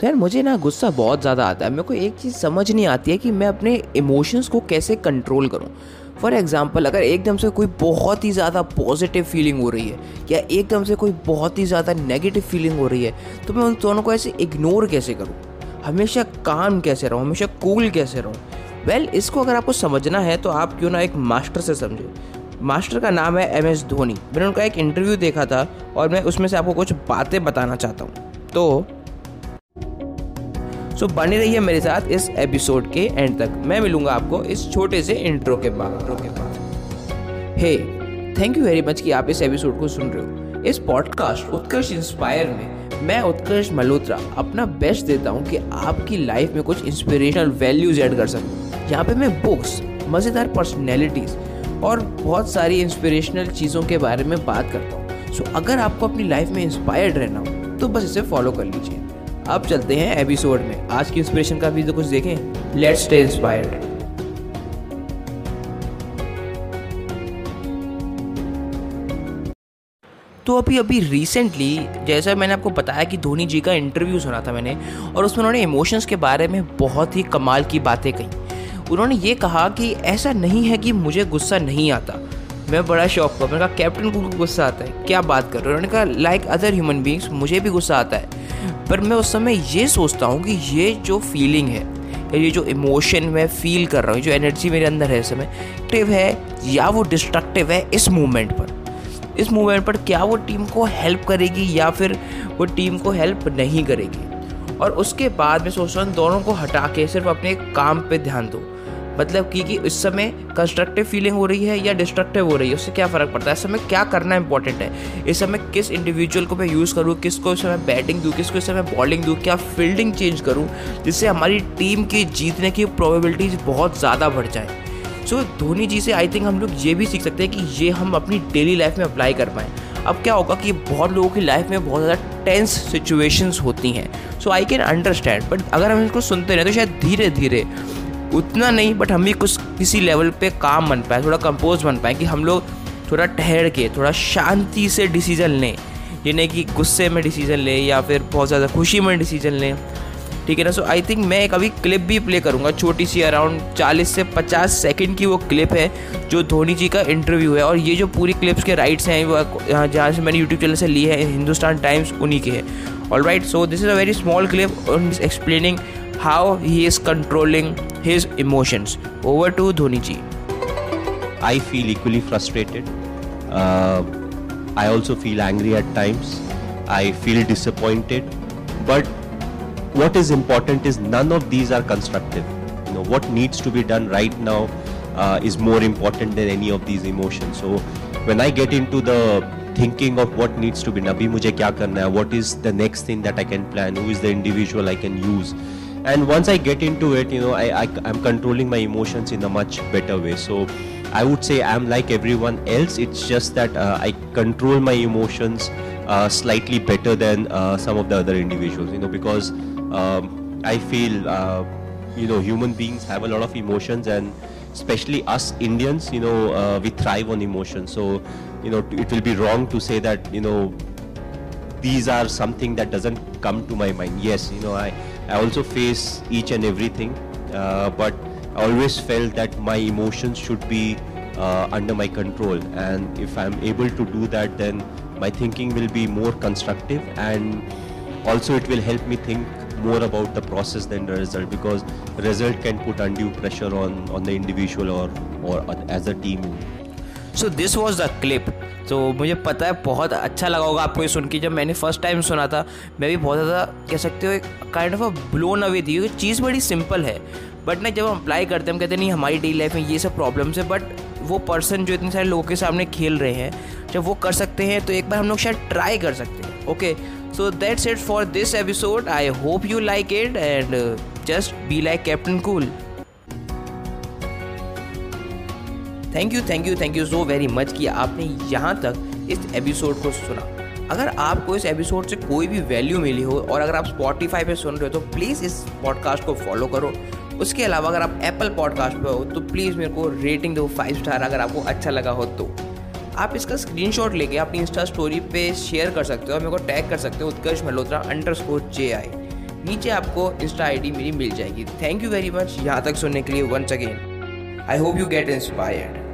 तो यार मुझे ना गुस्सा बहुत ज़्यादा आता है। मेरे को एक चीज़ समझ नहीं आती है कि मैं अपने इमोशंस को कैसे कंट्रोल करूँ। फॉर एग्ज़ाम्पल अगर एकदम से कोई बहुत ही ज़्यादा पॉजिटिव फीलिंग हो रही है या एकदम से कोई बहुत ही ज़्यादा नेगेटिव फीलिंग हो रही है तो मैं उन दोनों को ऐसे इग्नोर कैसे करूँ? हमेशा काम कैसे रहूँ? हमेशा कूल कैसे रहूँ? वेल well, इसको अगर आपको समझना है तो आप क्यों ना एक मास्टर से समझें। मास्टर का नाम है एम एस धोनी मैंने उनका एक इंटरव्यू देखा था और मैं उसमें से आपको कुछ बातें बताना चाहता हूँ। तो सो so, बने रहिए मेरे साथ इस एपिसोड के एंड तक। मैं मिलूँगा आपको इस छोटे से इंट्रो के बाद। Hey thank you very much कि आप इस एपिसोड को सुन रहे हो। इस पॉडकास्ट उत्कर्ष इंस्पायर में मैं उत्कर्ष मल्होत्रा अपना बेस्ट देता हूँ कि आपकी लाइफ में कुछ इंस्पिरेशनल वैल्यूज़ ऐड कर सकूँ। यहाँ पे मैं बुक्स मज़ेदार पर्सनैलिटीज़ और बहुत सारी इंस्पिरेशनल चीज़ों के बारे में बात करता हूँ। सो अगर आपको अपनी लाइफ में इंस्पायर्ड रहना हो तो बस इसे फॉलो कर लीजिए। अब चलते हैं एपिसोड में। आज की इंस्पिरेशन का भी कुछ देखें? लेट्स स्टे इंस्पायर्ड तो अभी अभी रिसेंटली जैसा मैंने आपको बताया कि धोनी जी का इंटरव्यू सुना था मैंने, और उसमें उन्होंने इमोशंस के बारे में बहुत ही कमाल की बातें कही। उन्होंने ये कहा कि ऐसा नहीं है कि मुझे गुस्सा नहीं आता। मैं बड़ा शौक हुआ। मैंने कहा कैप्टन को गुस्सा आता है? क्या बात कर रहे हो? उन्होंने कहा लाइक अदर ह्यूमन बींग्स मुझे भी गुस्सा आता है। पर मैं उस समय ये सोचता हूँ कि ये जो फीलिंग है, या जो इमोशन मैं फील कर रहा हूँ, जो एनर्जी मेरे अंदर है इस समय एक्टिव है या वो डिस्ट्रक्टिव है इस मूवमेंट पर? इस मूवमेंट पर क्या वो टीम को हेल्प करेगी या फिर वो टीम को हेल्प नहीं करेगी? और उसके बाद मैं सोच रहा हूँ दोनों को हटा के सिर्फ़ अपने काम पे ध्यान दो। मतलब कि कि इस समय कंस्ट्रक्टिव फीलिंग हो रही है या डिस्ट्रक्टिव हो रही है उससे क्या फ़र्क पड़ता है? इस समय क्या करना इंपॉर्टेंट है? इस समय किस इंडिविजुअल को मैं यूज़ करूँ? किसको इस समय बैटिंग दूँ? किसको इस समय बॉलिंग दूँ? क्या फील्डिंग चेंज करूँ? जिससे हमारी टीम के जीतने की प्रोबेबिलिटीज़ बहुत ज़्यादा बढ़ जाए। सो so, धोनी जी से आई थिंक हम लोग ये भी सीख सकते हैं कि ये हम अपनी डेली लाइफ में अप्लाई कर पाएँ। अब क्या होगा कि बहुत लोगों की लाइफ में बहुत ज़्यादा टेंस सिचुएशंस होती हैं। So I can understand but अगर हम इसको सुनते रहे तो शायद धीरे धीरे उतना नहीं बट हम भी कुछ किसी लेवल पे काम बन पाए, थोड़ा कंपोज बन पाए कि हम लोग थोड़ा ठहर के, थोड़ा शांति से डिसीज़न लें। ये नहीं कि गुस्से में डिसीज़न लें या फिर बहुत ज़्यादा खुशी में डिसीज़न लें। ठीक है ना? सो आई थिंक मैं एक अभी क्लिप भी प्ले करूँगा, छोटी सी अराउंड 40 से 50 सेकंड की वो क्लिप है, जो धोनी जी का इंटरव्यू है। और ये जो पूरी क्लिप्स के राइट्स हैं, वो जहाँ से मैंने यूट्यूब चैनल से लिए हैं हिंदुस्तान टाइम्स उन्हीं के हैं। All right so this is a very small clip explaining how he is controlling his emotions. Over to Dhoni ji. I feel equally frustrated. Uh, I also feel angry at times. I feel disappointed. But what is important is none of these are constructive. You know what needs to be done right now uh, is more important than any of these emotions. So when I get into the thinking of what needs to be done, abhi mujhe kya karna hai, what is the next thing that I can plan, who is the individual I can use and once i get into it you know I, I i'm controlling my emotions in a much better way. So i would say i'm like everyone else. It's just that uh, i control my emotions uh, slightly better than uh, some of the other individuals you know because um, i feel uh, you know human beings have a lot of emotions and especially us indians you know uh, we thrive on emotions. So you know it will be wrong to say that you know these are something that doesn't come to my mind. Yes you know i I also face each and everything, uh, but I always felt that my emotions should be uh, under my control. And if I'm able to do that, then my thinking will be more constructive and also it will help me think more about the process than the result because result can put undue pressure on, on the individual or, or as a team. So this was the clip तो मुझे पता है, बहुत अच्छा लगा होगा आपको ये सुन के। जब मैंने फ़र्स्ट टाइम सुना था, मैं भी बहुत ज़्यादा, कह सकते हो, एक kind of a blown away थी, क्योंकि चीज़ बड़ी सिंपल है। बट ना, जब हम अप्लाई करते हैं, हम कहते नहीं, हमारी डेली लाइफ में ये सब प्रॉब्लम्स है। बट वो पर्सन जो इतने सारे लोगों के सामने खेल रहे हैं, जब वो कर सकते हैं तो एक बार हम लोग शायद ट्राई कर सकते हैं okay so that's it for this episode I hope you like it and just be like captain cool thank you thank you thank you so very much कि आपने यहाँ तक इस एपिसोड को सुना। अगर आपको इस एपिसोड से कोई भी वैल्यू मिली हो और अगर आप स्पॉटीफाई पे सुन रहे हो तो प्लीज़ इस पॉडकास्ट को फॉलो करो। उसके अलावा अगर आप एप्पल पॉडकास्ट पर हो तो प्लीज़ मेरे को रेटिंग दो फाइव स्टार अगर आपको अच्छा लगा हो तो। आप इसका स्क्रीन शॉट लेके अपनी इंस्टा स्टोरी पे शेयर कर सकते हो और मेरे को टैग कर सकते हो, Utkarsh Malhotra underscore J I नीचे आपको इंस्टा आईडी मेरी मिल जाएगी। थैंक यू वेरी मच यहाँ तक सुनने के लिए once again I hope you get inspired